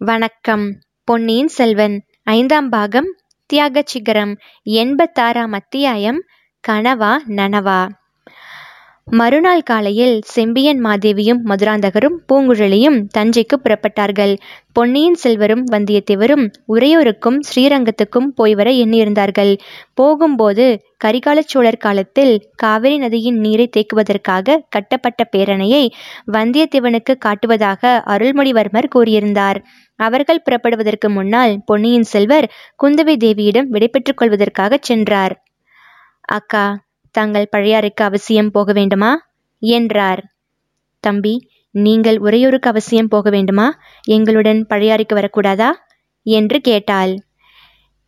வணக்கம். பொன்னியின் செல்வன் ஐந்தாம் பாகம் தியாக சிகரம் எண்பத்தாறாம் அத்தியாயம் கனவா நனவா. மறுநாள் காலையில் செம்பியன் மாதேவியும் மதுராந்தகரும் பூங்குழலியும் தஞ்சைக்கு புறப்பட்டார்கள். பொன்னியின் செல்வரும் வந்தியத்தேவரும் உறையூருக்கும் ஸ்ரீரங்கத்துக்கும் போய் வர எண்ணியிருந்தார்கள். போகும்போது கரிகாலச் சோழர் காலத்தில் காவிரி நதியின் நீரை தேக்குவதற்காக கட்டப்பட்ட பேரணையை வந்தியத்தேவனுக்கு காட்டுவதாக அருள்மொழிவர்மர் கூறியிருந்தார். அவர்கள் புறப்படுவதற்கு முன்னால் பொன்னியின் செல்வர் குந்தவை தேவியிடம் விடைபெற்றுக் கொள்வதற்காக சென்றார். அக்கா தாங்கள் பழையாறைக்கு அவசியம் போக வேண்டுமா? என்றார். தம்பி நீங்கள் உறையூருக்கு அவசியம் போக வேண்டுமா? எங்களுடன் பழையாறைக்கு வரக்கூடாதா? என்று கேட்டாள்.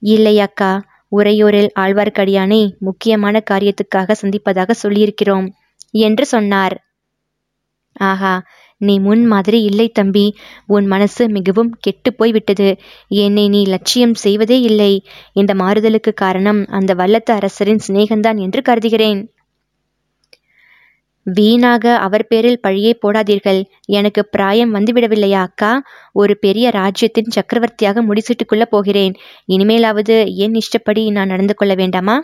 இல்லை அக்கா உறையூரில் ஆழ்வார்க்கடியானை முக்கியமான காரியத்துக்காக சந்திப்பதாக சொல்லியிருக்கிறோம் என்று சொன்னார். ஆஹா நீ முன் மாதிரி இல்லை தம்பி. உன் மனசு மிகவும் கெட்டு போய்விட்டது. என்னை நீ லட்சியம் செய்வதே இல்லை. இந்த மாறுதலுக்கு காரணம் அந்த வல்லத்து அரசரின் சிநேகந்தான் என்று கருதுகிறேன். வீணாக அவர் பேரில் பழியே போடாதீர்கள். எனக்கு பிராயம் வந்துவிடவில்லையா அக்கா? ஒரு பெரிய ராஜ்யத்தின் சக்கரவர்த்தியாக முடிசூட்டிக் கொள்ளப் போகிறேன். இனிமேலாவது என் இஷ்டப்படி நான் நடந்து கொள்ள வேண்டாமா?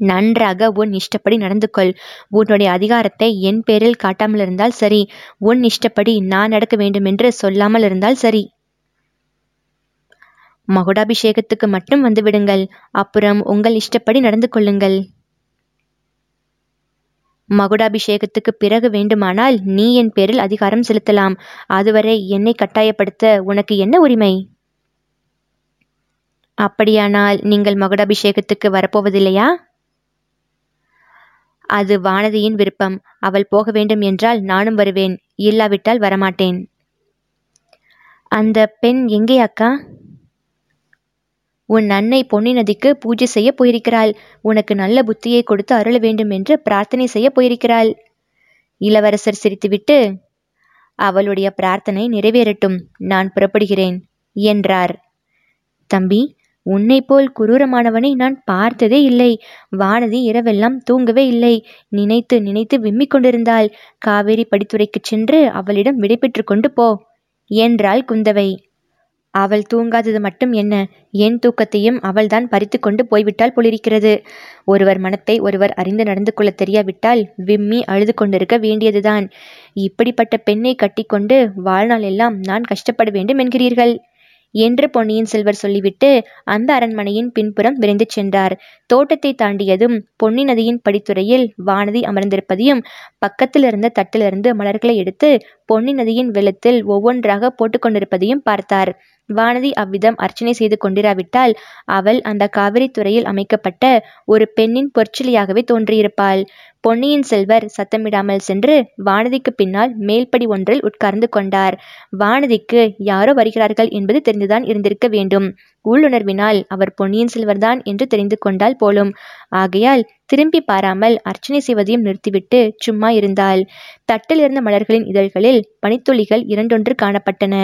நன்றாக உன் இஷ்டப்படி நடந்து கொள் உன்னுடைய அதிகாரத்தை என் பேரில் காட்டாமல் இருந்தால் சரி. உன் இஷ்டப்படி நான் நடக்க வேண்டுமென்று சொல்லாமல் இருந்தால் சரி. மகுடாபிஷேகத்துக்கு மட்டும் வந்து விடுங்கள் அப்புறம் உங்கள் இஷ்டப்படி நடந்து கொள்ளுங்கள் மகுடாபிஷேகத்துக்கு பிறகு வேண்டுமானால் நீ என் பேரில் அதிகாரம் செலுத்தலாம். அதுவரை என்னை கட்டாயப்படுத்த உனக்கு என்ன உரிமை? அப்படியானால் நீங்கள் மகுடாபிஷேகத்துக்கு வரப்போவதில்லையா? அது வானதியின் விருப்பம். அவள் போக வேண்டும் என்றால் நானும் வருவேன். இல்லாவிட்டால் வரமாட்டேன். அந்த பெண் எங்கே அக்கா? உன் அன்னை பொன்னி நதிக்கு பூஜை செய்ய போயிருக்கிறாள். உனக்கு நல்ல புத்தியை கொடுத்து அருள வேண்டும் என்று பிரார்த்தனை செய்ய போயிருக்கிறாள். இளவரசர் சிரித்துவிட்டு அவளுடைய பிரார்த்தனை நிறைவேறட்டும். நான் புறப்படுகிறேன் என்றார். தம்பி உன்னை போல் குரூரமானவனை நான் பார்த்ததே இல்லை. வானதி இரவெல்லாம் தூங்கவே இல்லை. நினைத்து நினைத்து விம்மிக் கொண்டிருந்தாள். காவேரி படித்துறைக்குச் சென்று அவளிடம் விடைபெற்று கொண்டு போ. என்றாள் குந்தவை. அவள் தூங்காதது மட்டும் என்ன என் தூக்கத்தையும் அவள்தான் பறித்து கொண்டு போய்விட்டால் போலிருக்கிறது. ஒருவர் மனத்தை ஒருவர் அறிந்து நடந்து கொள்ள தெரியாவிட்டால் விம்மி அழுது கொண்டிருக்க வேண்டியதுதான். இப்படிப்பட்ட பெண்ணை கட்டிக்கொண்டு வாழ்நாள் எல்லாம் நான் கஷ்டப்பட வேண்டும் என்கிறீர்கள். என்று பொன்னியின் செல்வர் சொல்லிவிட்டு அந்த அரண்மனையின் பின்புறம் விரைந்து சென்றார். தோட்டத்தை தாண்டியதும் பொன்னி நதியின் படித்துறையில் வானதி அமர்ந்திருப்பதையும் பக்கத்தில் இருந்த தட்டிலிருந்து மலர்களை எடுத்து பொன்னி நதியின் வெள்ளத்தில் ஒவ்வொன்றாக போட்டுக்கொண்டிருப்பதையும் பார்த்தார். வானதி அவ்விதம் அர்ச்சனை செய்து கொண்டிராவிட்டால் அவள் அந்த காவிரி துறையில் அமைக்கப்பட்ட ஒரு பெண்ணின் பொற்சிலையாகவே தோன்றியிருப்பாள். பொன்னியின் செல்வர் சத்தமிடாமல் சென்று வானதிக்கு பின்னால் மேல்படி ஒன்றில் உட்கார்ந்து கொண்டார். வானதிக்கு யாரோ வருகிறார்கள் என்பது தெரிந்துதான் இருந்திருக்க வேண்டும். உள்ளுணர்வினால் அவர் பொன்னியின் செல்வர்தான் என்று தெரிந்து கொண்டால் போலும். ஆகையால் திரும்பி பாராமல் அர்ச்சனை செய்வதையும் நிறுத்திவிட்டு சும்மா இருந்தாள் தட்டில் இருந்த மலர்களின் இதழ்களில் பனித்துளிகள் இரண்டொன்று காணப்பட்டன.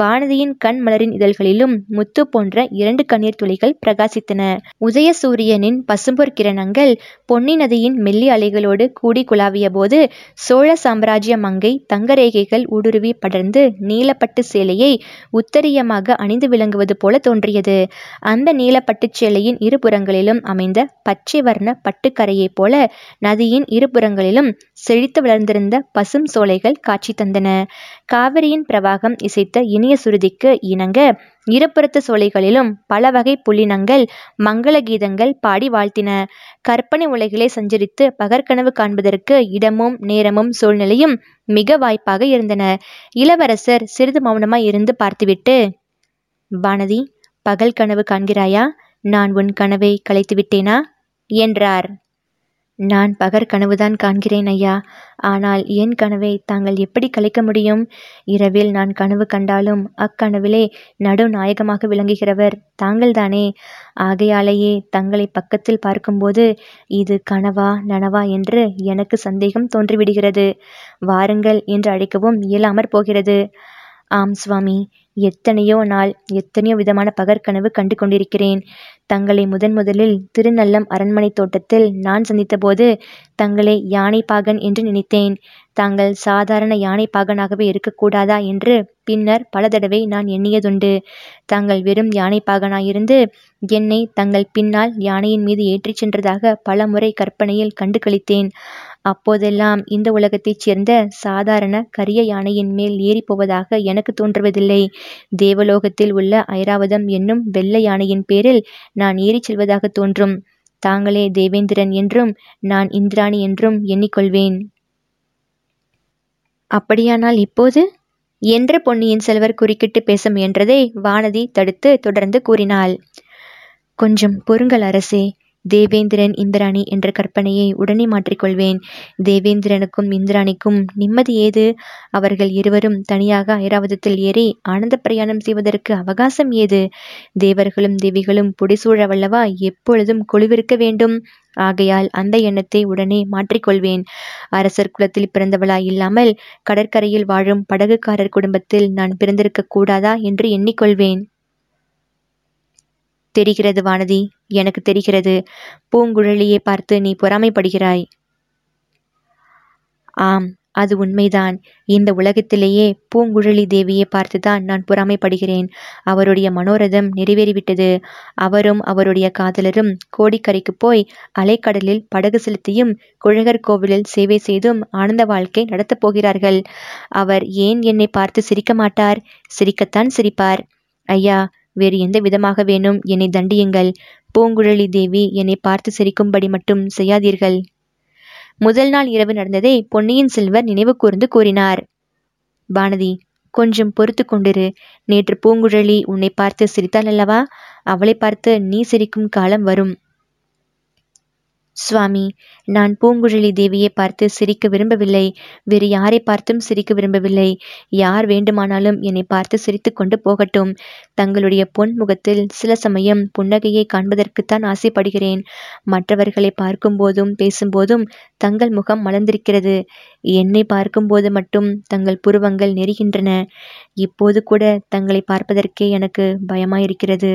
வானதியின் கண் மலரின் இதழ்களிலும் முத்து போன்ற இரண்டு கண்ணீர் துளிகள் பிரகாசித்தன. உதய சூரியனின் பசும்பொற் கிரணங்கள் பொன்னி நதியின் மெல்லி அலைகளோடு கூடி குழாவிய போது சோழ சாம்ராஜ்ய மங்கை தங்கரேகைகள் ஊடுருவி படர்ந்து நீலப்பட்டு சேலையை உத்தரியமாக அணிந்து விளங்குவது போல தோன்றியது அந்த நீலப்பட்டு சேலையின் இருபுறங்களிலும் அமைந்த பச்சை வர்ண பட்டுக்கரையைப் போல நதியின் இருபுறங்களிலும் செழித்து வளர்ந்திருந்த பசும் சோலைகள் காட்சி தந்தன. காவிரியின் பிரவாகம் இசைத்த இனிய சுருதிக்கு இணங்க இருபுறத்து சோலைகளிலும் பல வகை புள்ளினங்கள் மங்கள கீதங்கள் பாடி வாழ்த்தின. கற்பனை உலகிலே சஞ்சரித்து பகற்கனவு காண்பதற்கு இடமும் நேரமும் சூழ்நிலையும் மிக வாய்ப்பாக இருந்தன. இளவரசர் சிறிது மௌனமாய் இருந்து பார்த்துவிட்டு வானதி பகல் கனவு காண்கிறாயா? நான் உன் கனவை கலைத்து விட்டேனா? என்றார். நான் பகற்கனவுதான் காண்கிறேன் ஐயா. ஆனால் என் கனவை தாங்கள் எப்படி கலைக்க முடியும்? இரவில் நான் கனவு கண்டாலும் அக்கனவிலே நடுநாயகமாக விளங்குகிறவர் தாங்கள்தானே. ஆகையாலேயே தங்களை பக்கத்தில் பார்க்கும்போது இது கனவா நனவா என்று எனக்கு சந்தேகம் தோன்றிவிடுகிறது. வாருங்கள் என்று அழைக்கவும் இயலாமற் போகிறது. ஆம் சுவாமி. எத்தனையோ நாள் எத்தனையோ விதமான பகற்கனவு கண்டு கொண்டிருக்கிறேன் தங்களை முதன் முதலில் திருநல்லம் அரண்மனை தோட்டத்தில் நான் சந்தித்தபோது தங்களை யானைப்பாகன் என்று நினைத்தேன். தாங்கள் சாதாரண யானைப்பாகனாகவே இருக்கக்கூடாதா என்று பின்னர் பல தடவை நான் எண்ணியதுண்டு. தாங்கள் வெறும் யானைப்பாகனாயிருந்து என்னை தங்கள் பின்னால் யானையின் மீது ஏற்றிச் சென்றதாக பல முறை கற்பனையில் கண்டு கழித்தேன் அப்போதெல்லாம் இந்த உலகத்தைச் சேர்ந்த சாதாரண கரிய யானையின் மேல் ஏறிப் போவதாக எனக்கு தோன்றுவதில்லை. தேவலோகத்தில் உள்ள ஐராவதம் என்னும் வெள்ளை யானையின் பேரில் நான் ஏறிச் செல்வதாக தோன்றும். தாங்களே தேவேந்திரன் என்றும் நான் இந்திராணி என்றும் எண்ணிக்கொள்வேன். அப்படியானால் இப்போது? என்று பொன்னியின் செல்வர் குறுக்கிட்டு பேச முயன்றதை வானதி தடுத்து தொடர்ந்து கூறினாள். கொஞ்சம் பொறுங்கள் அரசே தேவேந்திரன் இந்திராணி என்ற கற்பனையை உடனே மாற்றிக்கொள்வேன். தேவேந்திரனுக்கும் இந்திராணிக்கும் நிம்மதி ஏது? அவர்கள் இருவரும் தனியாக ஐராவதத்தில் ஏறி ஆனந்த பிரயாணம் செய்வதற்கு அவகாசம் ஏது? தேவர்களும் தேவிகளும் புடிசூழவல்லவா எப்பொழுதும் குழுவிருக்க வேண்டும். ஆகையால் அந்த எண்ணத்தை உடனே மாற்றிக்கொள்வேன். அரசர் குலத்தில் பிறந்தவளாய் இல்லாமல் கடற்கரையில் வாழும் படகுக்காரர் குடும்பத்தில் நான் பிறந்திருக்க கூடாதா என்று எண்ணிக்கொள்வேன். தெரிகிறது வானதி. எனக்கு தெரிகிறது. பூங்குழலியை பார்த்து நீ பொறாமைப்படுகிறாய். ஆம் அது உண்மைதான். இந்த உலகத்திலேயே பூங்குழலி தேவியை பார்த்துதான் நான் பொறாமைப்படுகிறேன். அவருடைய மனோரதம் நிறைவேறிவிட்டது. அவரும் அவருடைய காதலரும் கோடிக்கரைக்கு போய் அலைக்கடலில் படகு செலுத்தியும் குழகர் கோவிலில் சேவை செய்தும் ஆனந்த வாழ்க்கை நடத்தப் போகிறார்கள். அவர் ஏன் என்னை பார்த்து சிரிக்க மாட்டார்? சிரிக்கத்தான் சிரிப்பார். ஐயா வேறு எந்த விதமாக வேணும்? என்னை தண்டியுங்கள். பூங்குழலி தேவி என்னை பார்த்து சிரிக்கும்படி மட்டும் செய்யாதீர்கள். முதல் நாள் இரவு நடந்ததை பொன்னியின் செல்வர் நினைவு கூர்ந்து கூறினார். வானதி கொஞ்சம் பொறுத்து கொண்டிரு. நேற்று பூங்குழலி உன்னை பார்த்து சிரித்தாள் அல்லவா? அவளை பார்த்து நீ சிரிக்கும் காலம் வரும். சுவாமி நான் பூங்குழலி தேவியை பார்த்து சிரிக்க விரும்பவில்லை. வேறு யாரை பார்த்தும் சிரிக்க விரும்பவில்லை. யார் வேண்டுமானாலும் என்னை பார்த்து சிரித்து கொண்டு போகட்டும். தங்களுடைய பொன் முகத்தில் சில சமயம் புன்னகையை காண்பதற்குத்தான் ஆசைப்படுகிறேன். மற்றவர்களை பார்க்கும்போதும் பேசும்போதும் தங்கள் முகம் மலர்ந்திருக்கிறது. என்னை பார்க்கும்போது மட்டும் தங்கள் புருவங்கள் நெருகின்றன. இப்போது கூட தங்களை பார்ப்பதற்கே எனக்கு பயமாயிருக்கிறது.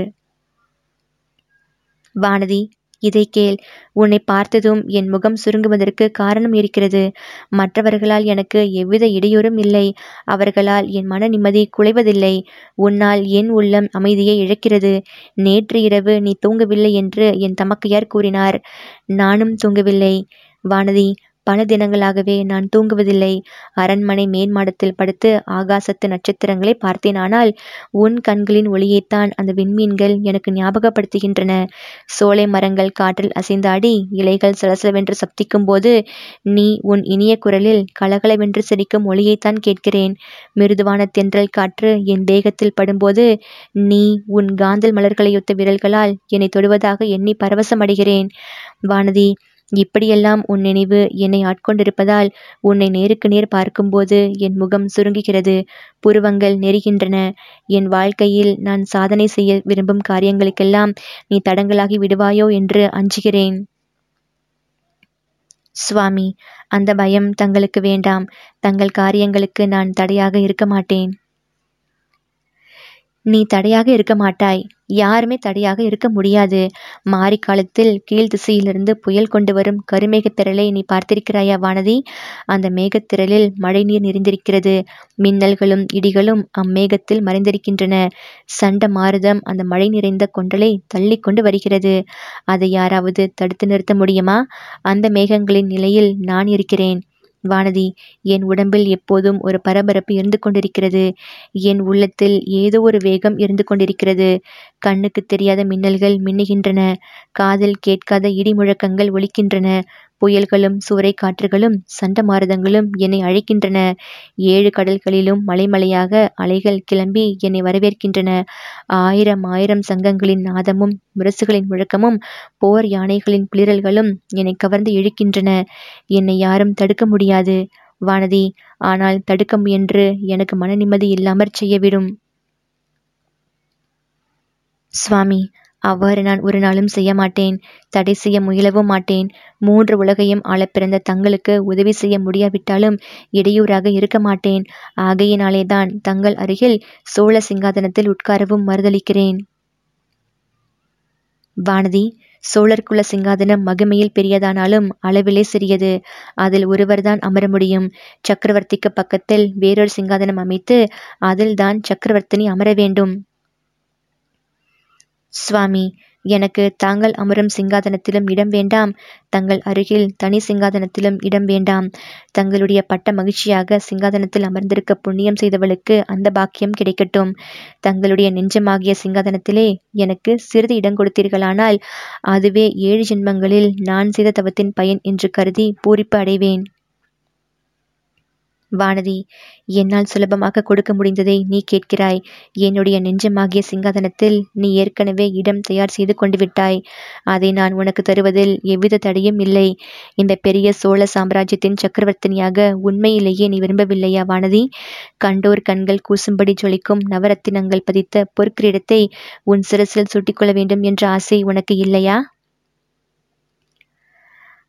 வானதி இதை கேள். உன்னை பார்த்ததும் என் முகம் சுருங்குவதற்கு காரணம் இருக்கிறது. மற்றவர்களால் எனக்கு எவ்வித இடையூறும் இல்லை. அவர்களால் என் மன நிம்மதி குலைவதில்லை. உன்னால் என் உள்ளம் அமைதியை இழக்கிறது. நேற்று இரவு நீ தூங்கவில்லை என்று என் தமக்கையார் கூறினார். நானும் தூங்கவில்லை. வானதி பல தினங்களாகவே நான் தூங்குவதில்லை. அரண்மனை மேன்மாடத்தில் படுத்து ஆகாசத்து நட்சத்திரங்களை பார்த்தேன் ஆனால் உன் கண்களின் ஒளியைத்தான் அந்த விண்மீன்கள் எனக்கு ஞாபகப்படுத்துகின்றன. சோலை மரங்கள் காற்றில் அசைந்தாடி இலைகள் சலசலவென்று சப்திக்கும் போது நீ உன் இனிய குரலில் கலகலவென்று சிரிக்கும் ஒளியைத்தான் கேட்கிறேன். மிருதுவான தென்றல் காற்று என் தேகத்தில் படும்போது நீ உன் காந்தல் மலர்களையொத்த விரல்களால் என்னை தொடுவதாக எண்ணி பரவசமடைகிறேன். வானதி இப்படியெல்லாம் உன் நினைவு என்னை ஆட்கொண்டிருப்பதால் உன்னை நேருக்கு நேர் பார்க்கும்போது என் முகம் சுருங்குகிறது. புருவங்கள் நெருகின்றன. என் வாழ்க்கையில் நான் சாதனை செய்ய விரும்பும் காரியங்களுக்கெல்லாம் நீ தடங்களாகி விடுவாயோ என்று அஞ்சுகிறேன். சுவாமி அந்த பயம் தங்களுக்கு வேண்டாம். தங்கள் காரியங்களுக்கு நான் தடையாக இருக்க மாட்டேன். நீ தடையாக இருக்க மாட்டாய். யாருமே தடையாக இருக்க முடியாது. மாரி காலத்தில் கீழ் திசையிலிருந்து புயல் கொண்டு வரும் கருமேகத்திரளை நீ பார்த்திருக்கிறாயா வானதி? அந்த மேகத்திரளில் மழைநீர் நிறைந்திருக்கிறது. மின்னல்களும் இடிகளும் அம்மேகத்தில் மறைந்திருக்கின்றன. சண்ட மாருதம் அந்த மழை நிறைந்த கொண்டலை தள்ளி கொண்டு வருகிறது. அதை யாராவது தடுத்து நிறுத்த முடியுமா? அந்த மேகங்களின் நிலையில் நான் இருக்கிறேன். வானதி என் உடம்பில் எப்போதும் ஒரு பரபரப்பு இருந்து கொண்டிருக்கிறது. என் உள்ளத்தில் ஏதோ ஒரு வேகம் இருந்து கொண்டிருக்கிறது. கண்ணுக்கு தெரியாத மின்னல்கள் மின்னுகின்றன. காதில் கேட்காத இடி முழக்கங்கள் ஒலிக்கின்றன. புயல்களும் சூறை காற்றுகளும் சண்டமாருதங்களும் என்னை அழைக்கின்றன. ஏழு கடல்களிலும் மலைமலையாக அலைகள் கிளம்பி என்னை வரவேற்கின்றன. ஆயிரம் ஆயிரம் சங்கங்களின் நாதமும் முரசுகளின் முழக்கமும் போர் யானைகளின் பிளிரல்களும் என்னை கவர்ந்து இழுக்கின்றன. என்னை யாரும் தடுக்க முடியாது. வானதி ஆனால் தடுக்க முயன்று எனக்கு மன நிம்மதி இல்லாமற் செய்யவிடும். சுவாமி அவ்வாறு நான் ஒரு நாளும் செய்ய மாட்டேன். தடை செய்ய முயலவும் மாட்டேன். மூன்று உலகையும் ஆள பிறந்த தங்களுக்கு உதவி செய்ய முடியாவிட்டாலும் இடையூறாக இருக்க மாட்டேன். ஆகையினாலேதான் தங்கள் அருகில் சோழ சிங்காதனத்தில் உட்காரவும் மறுதளிக்கிறேன் வானதி சோழர்குல சிங்காதனம் மகிமையில் பெரியதானாலும் அளவிலே சிறியது. அதில் ஒருவர்தான் அமர முடியும். சக்கரவர்த்திக்கு பக்கத்தில் வேறொரு சிங்காதனம் அமைத்து அதில்தான் சக்கரவர்த்தினி அமர வேண்டும். சுவாமி எனக்கு தாங்கள் அமரும் சிங்காதனத்திலும் இடம் வேண்டாம். தங்கள் அருகில் தனி சிங்காதனத்திலும் இடம் வேண்டாம். தங்களுடைய பட்ட மகிழ்ச்சியாக சிங்காதனத்தில் அமர்ந்திருக்க புண்ணியம் செய்தவளுக்கு அந்த பாக்கியம் கிடைக்கட்டும். தங்களுடைய நெஞ்சமாகிய சிங்காதனத்திலே எனக்கு சிறிது இடம் கொடுத்தீர்களானால் அதுவே ஏழு ஜென்மங்களில் நான் செய்த தவத்தின் பயன் என்று கருதி பூரிப்பு அடைவேன். வானதி என்னால் சுலபமாக கொடுக்க முடிந்ததை நீ கேட்கிறாய். என்னுடைய நெஞ்சமாகிய சிங்காதனத்தில் நீ ஏற்கனவே இடம் தயார் செய்து கொண்டு விட்டாய். அதை நான் உனக்கு தருவதில் எவ்வித தடையும் இல்லை. இந்த பெரிய சோழ சாம்ராஜ்யத்தின் சக்கரவர்த்தினியாக உண்மையிலேயே நீ விரும்பவில்லையா வானதி? கண்டோர் கண்கள் கூசும்படி ஜொலிக்கும் நவரத்தினங்கள் பதித்த பொற்கிரீடத்தை உன் சிரசில் சூட்டிக்கொள்ள வேண்டும் என்ற ஆசை உனக்கு இல்லையா?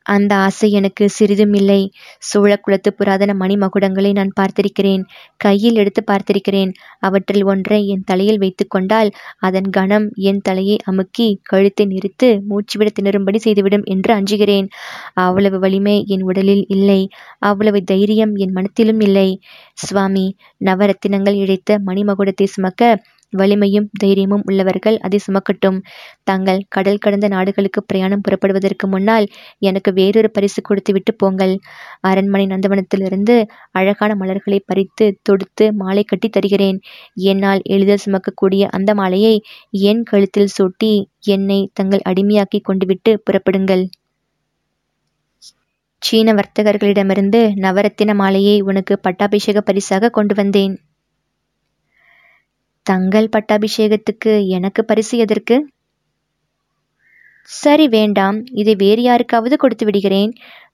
அந்த ஆசை எனக்கு சிறிதும் இல்லை. சோழ குலத்து புராதன மணிமகுடங்களை நான் பார்த்திருக்கிறேன். கையில் எடுத்து பார்த்திருக்கிறேன். அவற்றில் ஒன்றை என் தலையில் வைத்து கொண்டால் அதன் கணம் என் தலையை அமுக்கி கழுத்தை நிறுத்து மூச்சுவிட திணறும்படி செய்துவிடும் என்று அஞ்சுகிறேன். அவ்வளவு வலிமை என் உடலில் இல்லை. அவ்வளவு தைரியம் என் மனத்திலும் இல்லை. சுவாமி நவரத்தினங்கள் இழைத்த மணிமகுடத்தை சுமக்க வலிமையும் தைரியமும் உள்ளவர்கள் அதை சுமக்கட்டும். தாங்கள் கடல் கடந்த நாடுகளுக்கு பிரயாணம் புறப்படுவதற்கு முன்னால் எனக்கு வேறொரு பரிசு கொடுத்து விட்டு போங்கள். அரண்மனை நந்தவனத்திலிருந்து அழகான மலர்களை பறித்து தொடுத்து மாலை கட்டி தருகிறேன். என்னால் எளிதில் சுமக்கக்கூடிய அந்த மாலையை என் கழுத்தில் சூட்டி என்னை தங்கள் அடிமையாக்கி கொண்டுவிட்டு புறப்படுங்கள். சீன வர்த்தகர்களிடமிருந்து நவரத்தின மாலையை உனக்கு பட்டாபிஷேக பரிசாக கொண்டு வந்தேன். தங்கள் பட்டாபிஷேகத்துக்கு எனக்கு பரிசு எதற்கு? சரி வேண்டாம். இதை வேறு யாருக்காவது கொடுத்து விடுகிறேன்.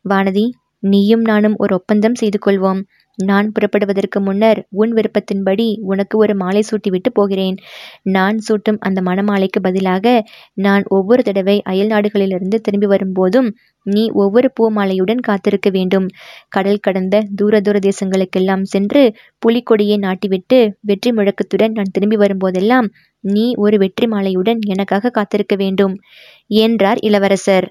வானதி நீயும் நானும் ஒரு ஒப்பந்தம் செய்து கொள்வோம். நான் புறப்படுவதற்கு முன்னர் உன் விருப்பத்தின்படி உனக்கு ஒரு மாலை சூட்டிவிட்டு போகிறேன். நான் சூட்டும் அந்த மணமாலைக்கு பதிலாக நான் ஒவ்வொரு தடவை அயல் நாடுகளிலிருந்து திரும்பி வரும்போதும் நீ ஒவ்வொரு பூ மாலையுடன் காத்திருக்க வேண்டும். கடல் கடந்த தூர தூர தேசங்களுக்கெல்லாம் சென்று புலிக்கொடியை நாட்டிவிட்டு வெற்றி முழக்கத்துடன் நான் திரும்பி வரும்போதெல்லாம் நீ ஒரு வெற்றி மாலையுடன் எனக்காக காத்திருக்க வேண்டும் என்றார் இளவரசர்.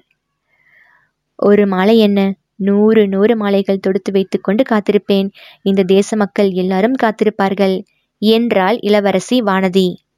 ஒரு மாலை என்ன? நூறு நூறு மாலைகள் தொடுத்து வைத்துக்கொண்டு காத்திருப்பேன். இந்த தேச மக்கள் எல்லாரும் காத்திருப்பார்கள். என்றாள் இளவரசி வானதி.